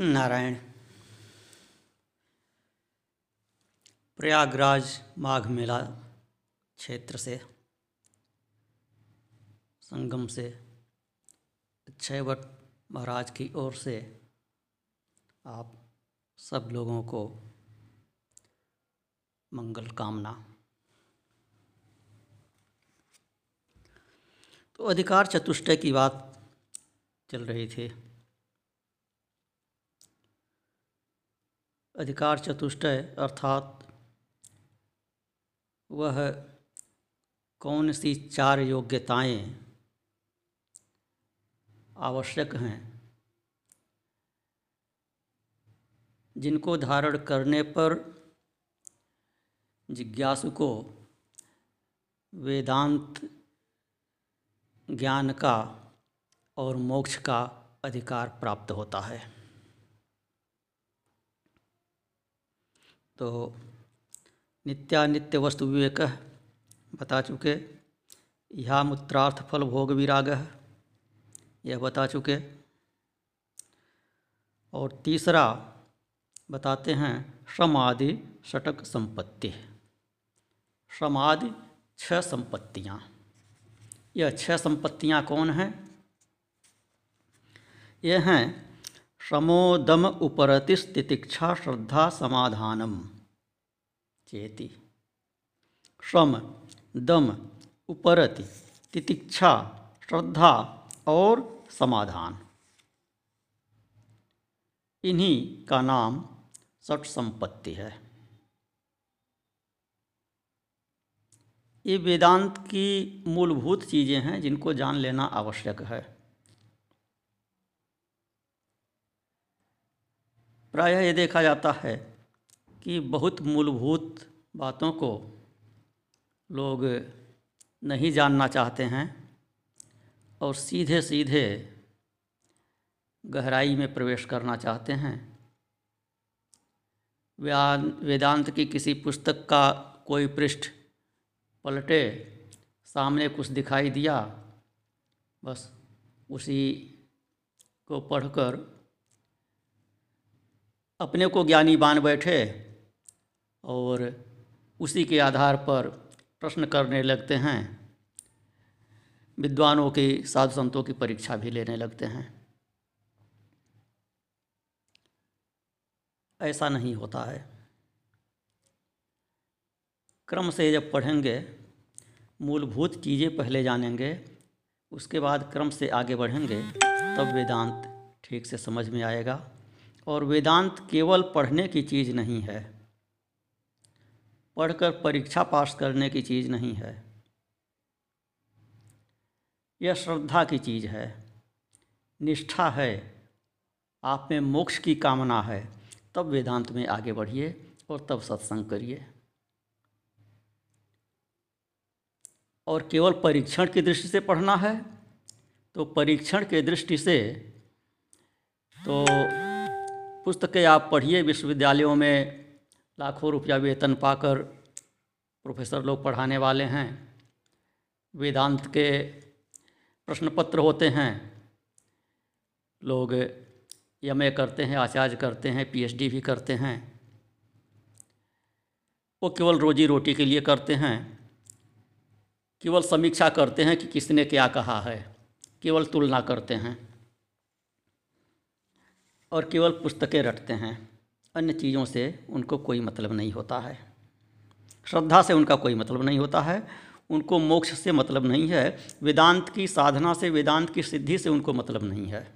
नारायण। प्रयागराज माघ मेला क्षेत्र से, संगम से अक्षय भट्ट महाराज की ओर से आप सब लोगों को मंगल कामना। तो अधिकार चतुष्टय की बात चल रही थी। अधिकार चतुष्टय अर्थात वह कौन सी चार योग्यताएँ आवश्यक हैं, जिनको धारण करने पर जिज्ञासु को वेदांत ज्ञान का और मोक्ष का अधिकार प्राप्त होता है। तो नित्यानित्य वस्तु विवेक बता चुके यह मूत्रार्थ फल भोग विराग। यह बता चुके। और तीसरा बताते हैं श्रमादि षटक संपत्ति। श्रमादि छह संपत्तियाँ। यह छह संपत्तियाँ कौन हैं? ये हैं श्रमोदम उपरति तितिक्षा श्रद्धा समाधानम। चेति। श्रम दम, उपरति, तितिक्षा, श्रद्धा और समाधान। इन्हीं का नाम सठ संपत्ति है। ये वेदांत की मूलभूत चीज़ें हैं जिनको जान लेना आवश्यक है। प्रायः ये देखा जाता है कि बहुत मूलभूत बातों को लोग नहीं जानना चाहते हैं और सीधे सीधे गहराई में प्रवेश करना चाहते हैं। वेदांत की किसी पुस्तक का कोई पृष्ठ पलटे, सामने कुछ दिखाई दिया, बस उसी को पढ़कर अपने को ज्ञानी मान बैठे और उसी के आधार पर प्रश्न करने लगते हैं। विद्वानों की साधु संतों की परीक्षा भी लेने लगते हैं। ऐसा नहीं होता है। क्रम से जब पढ़ेंगे, मूलभूत चीज़ें पहले जानेंगे, उसके बाद क्रम से आगे बढ़ेंगे, तब वेदांत ठीक से समझ में आएगा। और वेदांत केवल पढ़ने की चीज़ नहीं है। पढ़कर परीक्षा पास करने की चीज़ नहीं है। यह श्रद्धा की चीज़ है। निष्ठा है। आप में मोक्ष की कामना है। तब वेदांत में आगे बढ़िए और तब सत्संग करिए। और केवल परीक्षण की दृष्टि से पढ़ना है तो परीक्षण के दृष्टि से तो पुस्तकें आप पढ़िए, विश्वविद्यालयों में लाखों रुपया वेतन पाकर प्रोफेसर लोग पढ़ाने वाले हैं। वेदांत के प्रश्न पत्र होते हैं। लोग एम करते हैं, आचार्य करते हैं, पीएचडी भी करते हैं। वो केवल रोजी रोटी के लिए करते हैं। केवल समीक्षा करते हैं कि किसने क्या कहा है। केवल तुलना करते हैं। और केवल पुस्तकें रटते हैं। अन्य चीज़ों से उनको कोई मतलब नहीं होता है। श्रद्धा से उनका कोई मतलब नहीं होता है। उनको मोक्ष से मतलब नहीं है। वेदांत की साधना से, वेदांत की सिद्धि से उनको मतलब नहीं है।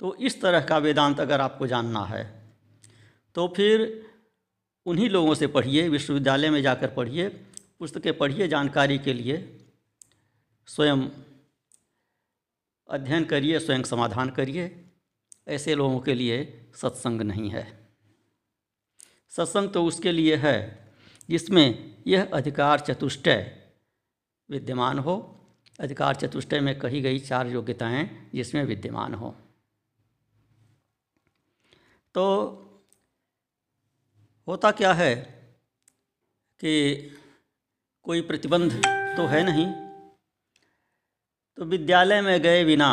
तो इस तरह का वेदांत अगर आपको जानना है तो फिर उन्हीं लोगों से पढ़िए, विश्वविद्यालय में जाकर पढ़िए, पुस्तकें पढ़िए जानकारी के लिए, स्वयं अध्ययन करिए, स्वयं समाधान करिए। ऐसे लोगों के लिए सत्संग नहीं है। सत्संग तो उसके लिए है, जिसमें यह अधिकार चतुष्टय विद्यमान हो। अधिकार चतुष्टय में कही गई चार योग्यताएँ जिसमें विद्यमान हो। तो होता क्या है कि कोई प्रतिबंध तो है नहीं तो विद्यालय में गए बिना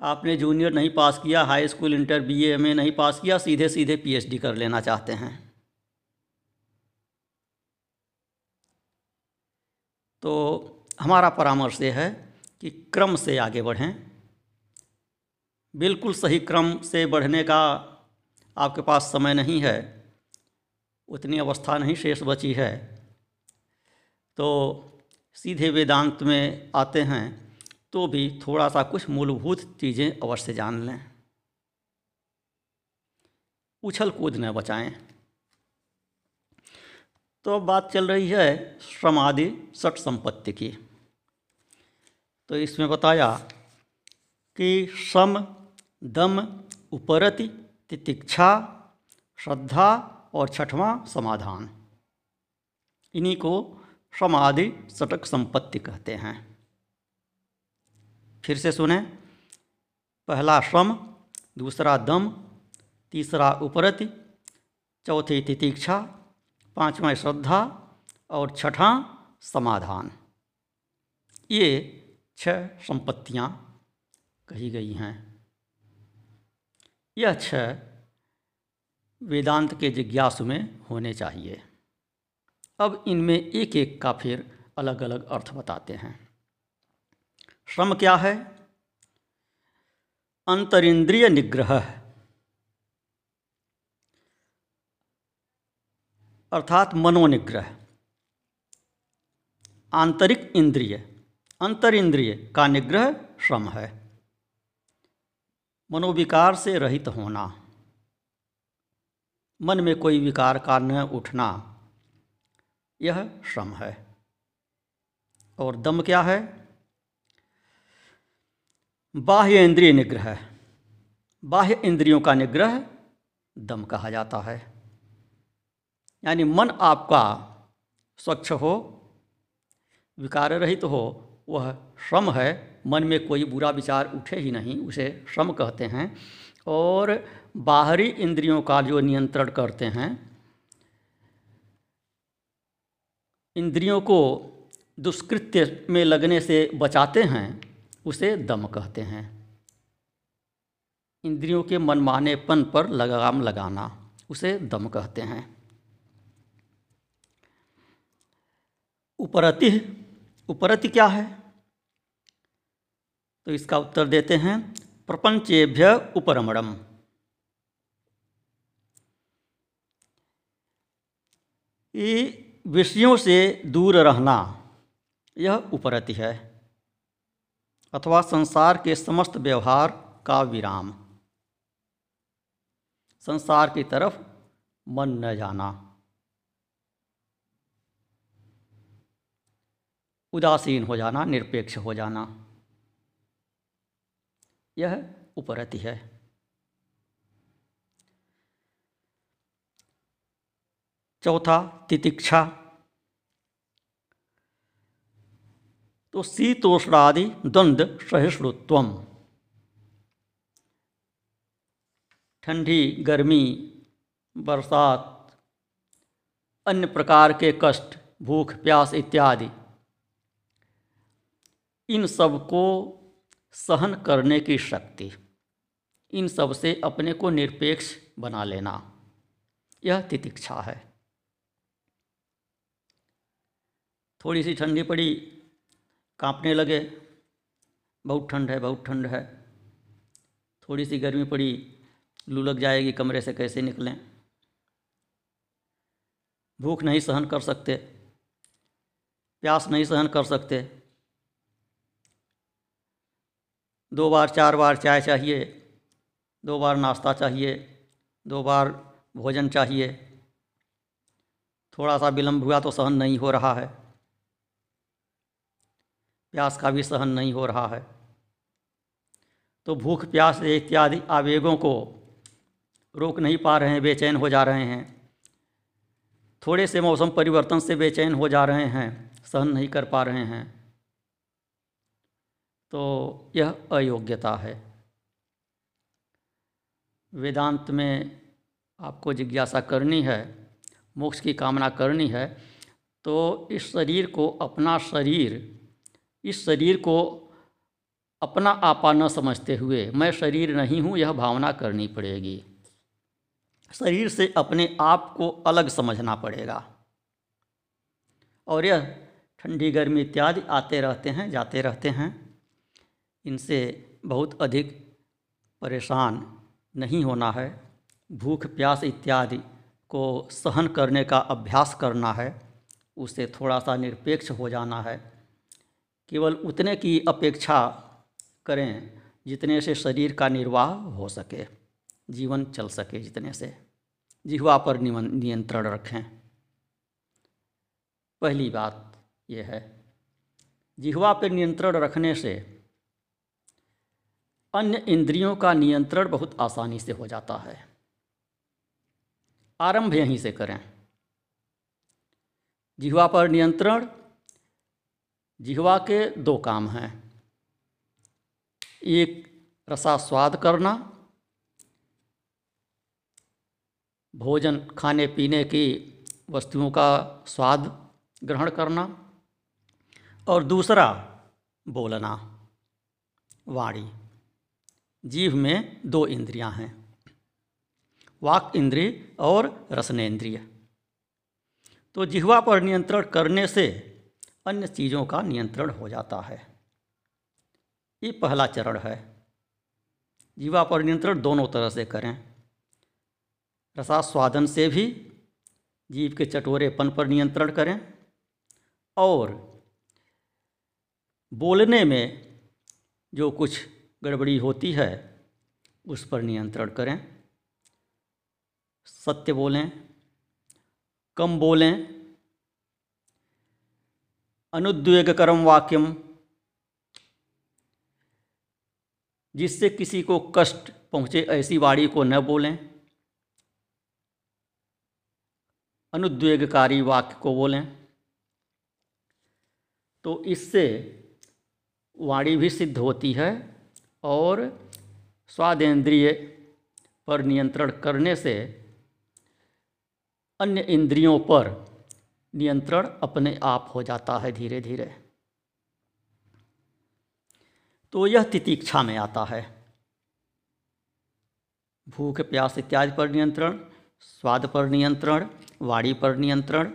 आपने जूनियर नहीं पास किया, high school, inter B M A नहीं पास किया सीधे सीधे पीएचडी कर लेना चाहते हैं। तो हमारा परामर्श ये है कि क्रम से आगे बढ़ें। बिल्कुल सही क्रम से बढ़ने का आपके पास समय नहीं है, उतनी अवस्था नहीं, शेष बची है। तो सीधे वेदांत में आते हैं तो भी थोड़ा सा कुछ मूलभूत चीज़ें अवश्य जान लें। उछल कूद न बचाएँ। तो अब बात चल रही है श्रम आदि सट संपत्ति की। तो इसमें बताया कि श्रम, दम, उपरति, तितिक्षा, श्रद्धा और छठवां समाधान। इन्हीं को आदि सटक संपत्ति कहते हैं। फिर से सुने। पहला श्रम, दूसरा दम, तीसरा उपरति, चौथी तितीक्षा, पांचवा श्रद्धा और छठा समाधान। ये छह संपत्तियाँ कही गई हैं। यह छह वेदांत के जिज्ञासु में होने चाहिए। अब इनमें एक एक का फिर अलग अलग अर्थ बताते हैं। श्रम क्या है? अंतरिंद्रिय निग्रह अर्थात मनोनिग्रह। आंतरिक इंद्रिय। अंतर इंद्रिय का निग्रह श्रम है। मनोविकार से रहित होना। मन में कोई विकार का न उठना। यह श्रम है। और दम क्या है? बाह्य इंद्रिय निग्रह बाह्य इंद्रियों का निग्रह दम कहा जाता है। यानी मन आपका स्वच्छ हो विकार रहित तो हो, वह श्रम है। मन में कोई बुरा विचार उठे ही नहीं, उसे श्रम कहते हैं। और बाहरी इंद्रियों का जो नियंत्रण करते हैं इंद्रियों को दुष्कृत्य में लगने से बचाते हैं, उसे दम कहते हैं। इंद्रियों के मनमानेपन पर लगाम लगाना, उसे दम कहते हैं। उपरति उपरति क्या है? तो इसका उत्तर देते हैं, प्रपंचेभ्य उपरमणम। ये विषयों से दूर रहना, यह उपरति है। अथवा संसार के समस्त व्यवहार का विराम। संसार की तरफ़ मन न जाना। उदासीन हो जाना, निरपेक्ष हो जाना, यह उपरति है। चौथा, तितिक्षा। तो शीतोष्णादि द्वंद्व सहिष्णुत्व ठंडी, गर्मी, बरसात, अन्य प्रकार के कष्ट, भूख, प्यास इत्यादि, इन सबको सहन करने की शक्ति, इन सबसे अपने को निरपेक्ष बना लेना, यह तितिक्षा है। थोड़ी सी ठंडी पड़ी कांपने लगे। बहुत ठंड है, बहुत ठंड है। थोड़ी सी गर्मी पड़ी, लू लग जाएगी कमरे से कैसे निकलें? भूख नहीं सहन कर सकते। प्यास नहीं सहन कर सकते। दो बार, चार बार चाय चाहिए, दो बार नाश्ता चाहिए, दो बार भोजन चाहिए। थोड़ा सा विलम्ब हुआ तो सहन नहीं हो रहा है। प्यास का भी सहन नहीं हो रहा है। तो भूख, प्यास इत्यादि आवेगों को रोक नहीं पा रहे हैं, बेचैन हो जा रहे हैं। थोड़े से मौसम परिवर्तन से बेचैन हो जा रहे हैं, सहन नहीं कर पा रहे हैं। तो यह अयोग्यता है। वेदांत में आपको जिज्ञासा करनी है, मोक्ष की कामना करनी है तो इस शरीर को अपना शरीर इस शरीर को अपना आपा न समझते हुए, मैं शरीर नहीं हूँ, यह भावना करनी पड़ेगी। शरीर से अपने आप को अलग समझना पड़ेगा। और यह ठंडी गर्मी इत्यादि आते रहते हैं, जाते रहते हैं, इनसे बहुत अधिक परेशान नहीं होना है। भूख, प्यास इत्यादि को सहन करने का अभ्यास करना है उससे थोड़ा सा निरपेक्ष हो जाना है। केवल उतने की अपेक्षा करें जितने से शरीर का निर्वाह हो सके, जीवन चल सके जितने से। जिहवा पर नियंत्रण रखें। पहली बात यह है, जिहवा पर नियंत्रण रखने से अन्य इंद्रियों का नियंत्रण बहुत आसानी से हो जाता है। आरंभ यहीं से करें। जिहवा पर नियंत्रण जिहवा के दो काम हैं। एक, रसा स्वाद करना। भोजन खाने पीने की वस्तुओं का स्वाद ग्रहण करना। और दूसरा, बोलना। वाणी। जीव में दो इंद्रियाँ हैं। वाक इंद्रिय और रसनेन्द्रिय। तो जिह्वा पर नियंत्रण करने से अन्य चीज़ों का नियंत्रण हो जाता है। ये पहला चरण है। जीवा पर नियंत्रण दोनों तरह से करें। रसास्वादन से भी जीव के चटोरेपन पर नियंत्रण करें और बोलने में जो कुछ गड़बड़ी होती है, उस पर नियंत्रण करें। सत्य बोलें, कम बोलें अनुद्वेगकरम वाक्यम जिससे किसी को कष्ट पहुँचे, ऐसी वाणी को न बोलें। अनुद्वेगकारी वाक्य को बोलें। तो इससे वाणी भी सिद्ध होती है और स्वादेंद्रिय पर नियंत्रण करने से अन्य इंद्रियों पर नियंत्रण अपने आप हो जाता है धीरे धीरे तो यह तितीक्षा में आता है। भूख, प्यास इत्यादि पर नियंत्रण, स्वाद पर नियंत्रण, वाणी पर नियंत्रण,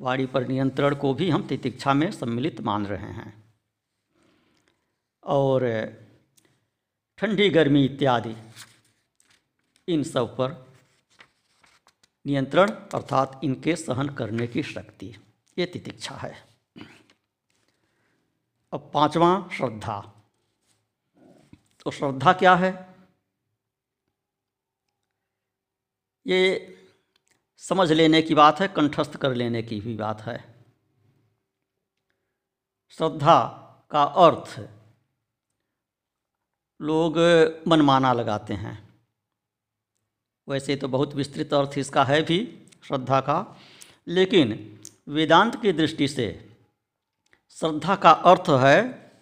वाणी पर नियंत्रण को भी हम तितिक्षा में सम्मिलित मान रहे हैं। और ठंडी, गर्मी इत्यादि, इन सब पर नियंत्रण अर्थात इनके सहन करने की शक्ति। ये तितिक्षा है। अब पांचवा श्रद्धा। तो श्रद्धा क्या है? ये समझ लेने की बात है, कंठस्थ कर लेने की भी बात है। श्रद्धा का अर्थ, लोग मनमाना लगाते हैं। वैसे तो बहुत विस्तृत अर्थ इसका है भी, श्रद्धा का। लेकिन वेदांत की दृष्टि से श्रद्धा का अर्थ है,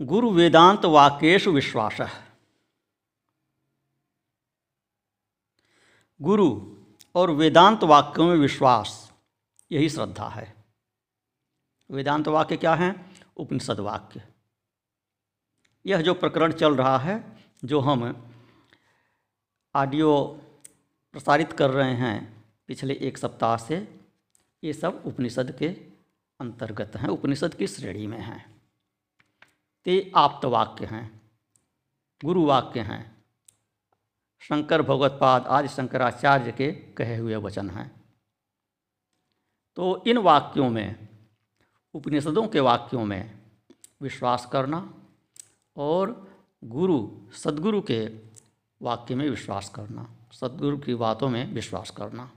गुरु वेदांत वाक्येश विश्वास। गुरु और वेदांत वाक्यों में विश्वास, यही श्रद्धा है। वेदांत वाक्य क्या हैं? उपनिषद वाक्य। यह जो प्रकरण चल रहा है, जो हम ऑडियो प्रसारित कर रहे हैं पिछले एक सप्ताह से, ये सब उपनिषद के अंतर्गत हैं, उपनिषद की श्रेणी में हैं। ते आप्त वाक्य हैं गुरु वाक्य हैं, शंकर भगवतपाद आदि शंकराचार्य के कहे हुए वचन हैं। तो इन वाक्यों में, उपनिषदों के वाक्यों में विश्वास करना और गुरु, सदगुरु के वाक्य में विश्वास करना, सदगुरु की बातों में विश्वास करना।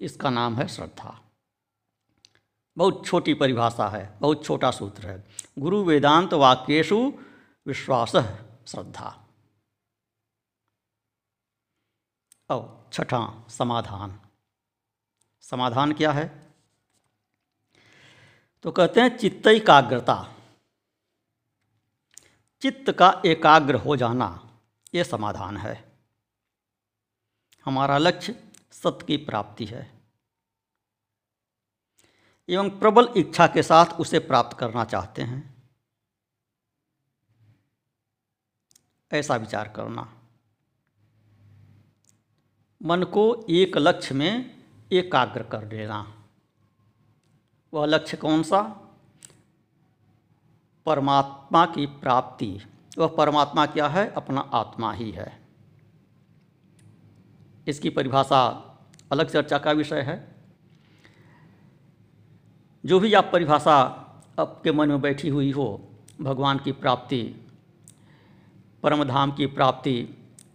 इसका नाम है श्रद्धा। बहुत छोटी परिभाषा है, बहुत छोटा सूत्र है। गुरु वेदांत वाक्येशु विश्वास श्रद्धा। अब छठा समाधान। समाधान क्या है? तो कहते हैं चित्त एकाग्रता। चित्त का एकाग्र हो जाना। ये समाधान है। हमारा लक्ष्य सत्य की प्राप्ति है। एवं प्रबल इच्छा के साथ उसे प्राप्त करना चाहते हैं। ऐसा विचार करना। मन को एक लक्ष्य में एकाग्र कर देना वह लक्ष्य कौन सा? परमात्मा की प्राप्ति। वह परमात्मा क्या है? अपना आत्मा ही है। इसकी परिभाषा अलग चर्चा का विषय है। जो भी आप परिभाषा आपके मन में बैठी हुई हो, भगवान की प्राप्ति, परमधाम की प्राप्ति,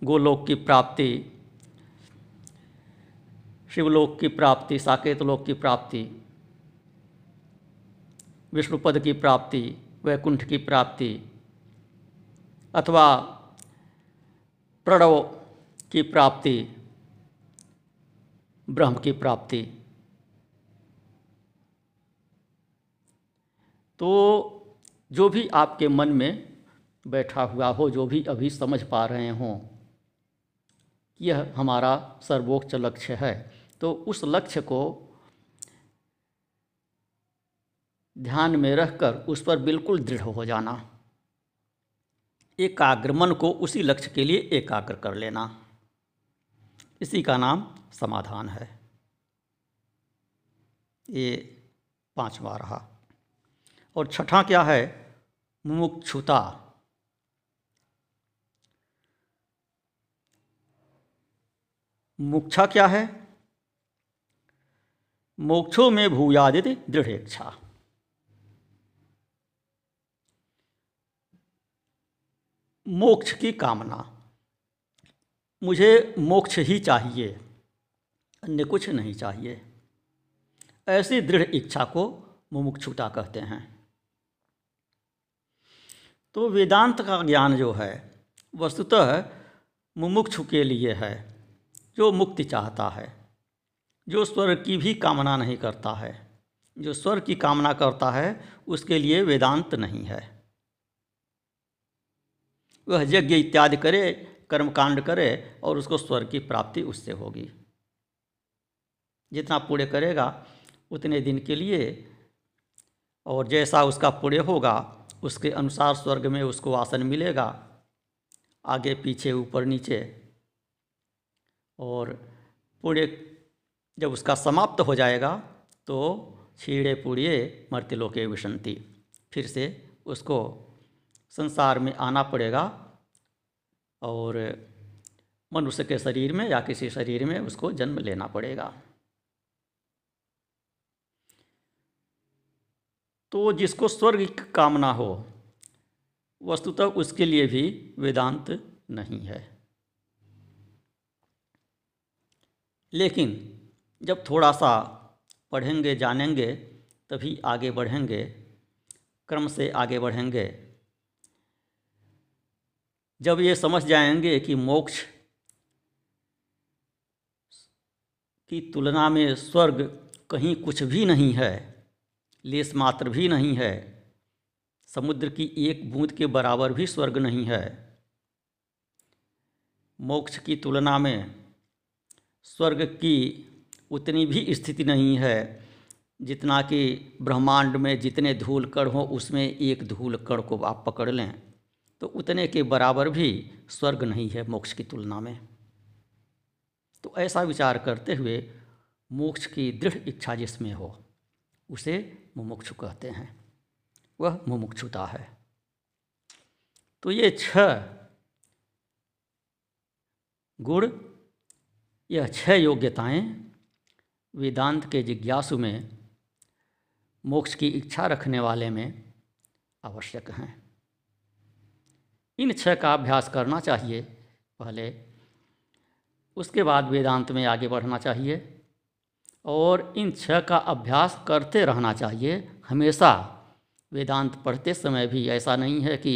गोलोक की प्राप्ति, शिवलोक की प्राप्ति, साकेत लोक की प्राप्ति, विष्णुपद की प्राप्ति, वैकुंठ की प्राप्ति अथवा प्रणव की प्राप्ति, ब्रह्म की प्राप्ति। तो जो भी आपके मन में बैठा हुआ हो, जो भी अभी समझ पा रहे हों यह हमारा सर्वोच्च लक्ष्य है तो उस लक्ष्य को ध्यान में रखकर उस पर बिल्कुल दृढ़ हो जाना। एकाग्र मन को उसी लक्ष्य के लिए एकाग्र कर लेना। इसी का नाम समाधान है। ये पांचवा रहा। और छठा क्या है? मुमुक्षुता। मुक्षा क्या है? मोक्षों में भूयादित दृढ़ इच्छा मोक्ष की कामना। मुझे मोक्ष ही चाहिए, अन्य कुछ नहीं चाहिए। ऐसी दृढ़ इच्छा को मुमुक्षुता कहते हैं। तो वेदांत का ज्ञान जो है, वस्तुतः मुमुक्षु के लिए है, जो मुक्ति चाहता है, जो स्वर्ग की भी कामना नहीं करता है। जो स्वर्ग की कामना करता है, उसके लिए वेदांत नहीं है। वह यज्ञ इत्यादि करे, कर्मकांड करे और उसको स्वर्ग की प्राप्ति उससे होगी। जितना पुण्य करेगा, उतने दिन के लिए और जैसा उसका पुण्य होगा, उसके अनुसार स्वर्ग में उसको आसन मिलेगा, आगे, पीछे, ऊपर, नीचे। और पुण्य जब उसका समाप्त हो जाएगा तो छीड़े पुड़िए मर्तिलोके विशंति। फिर से उसको संसार में आना पड़ेगा और मनुष्य के शरीर में या किसी शरीर में उसको जन्म लेना पड़ेगा। तो जिसको स्वर्ग की कामना हो, वस्तुतः उसके लिए भी वेदांत नहीं है। लेकिन जब थोड़ा सा पढ़ेंगे, जानेंगे, तभी आगे बढ़ेंगे, क्रम से आगे बढ़ेंगे जब ये समझ जाएँगे कि मोक्ष की तुलना में स्वर्ग कहीं कुछ भी नहीं है, लेस मात्र भी नहीं है, समुद्र की एक बूंद के बराबर भी स्वर्ग नहीं है। मोक्ष की तुलना में स्वर्ग की उतनी भी स्थिति नहीं है, जितना कि ब्रह्मांड में जितने धूल कण हो, उसमें एक धूल कण को आप पकड़ लें। तो उतने के बराबर भी स्वर्ग नहीं है मोक्ष की तुलना में। तो ऐसा विचार करते हुए मोक्ष की दृढ़ इच्छा जिसमें हो, उसे मुमुक्षु कहते हैं। वह मुमुक्षुता है। तो ये छह गुण, यह छह योग्यताएँ वेदांत के जिज्ञासु में मोक्ष की इच्छा रखने वाले में आवश्यक हैं। इन छह का अभ्यास करना चाहिए। पहले उसके बाद वेदांत में आगे बढ़ना चाहिए और इन छह का अभ्यास करते रहना चाहिए हमेशा। वेदांत पढ़ते समय भी ऐसा नहीं है कि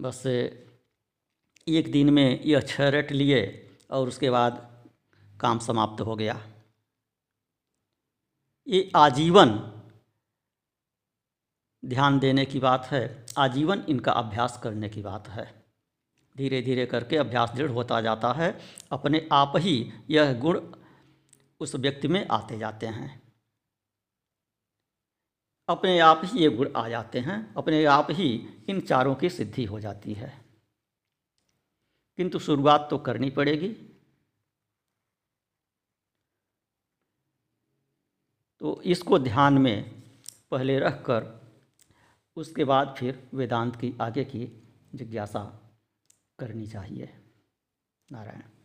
बस एक दिन में यह छह रट लिए और उसके बाद काम समाप्त हो गया। ये आजीवन ध्यान देने की बात है, आजीवन इनका अभ्यास करने की बात है। धीरे धीरे करके अभ्यास दृढ़ होता जाता है, अपने आप ही यह गुण उस व्यक्ति में आते जाते हैं। अपने आप ही ये गुण आ जाते हैं, अपने आप ही इन चारों की सिद्धि हो जाती है। किंतु शुरुआत तो करनी पड़ेगी। तो इसको ध्यान में पहले रख कर उसके बाद फिर वेदांत की आगे की जिज्ञासा करनी चाहिए। नारायण।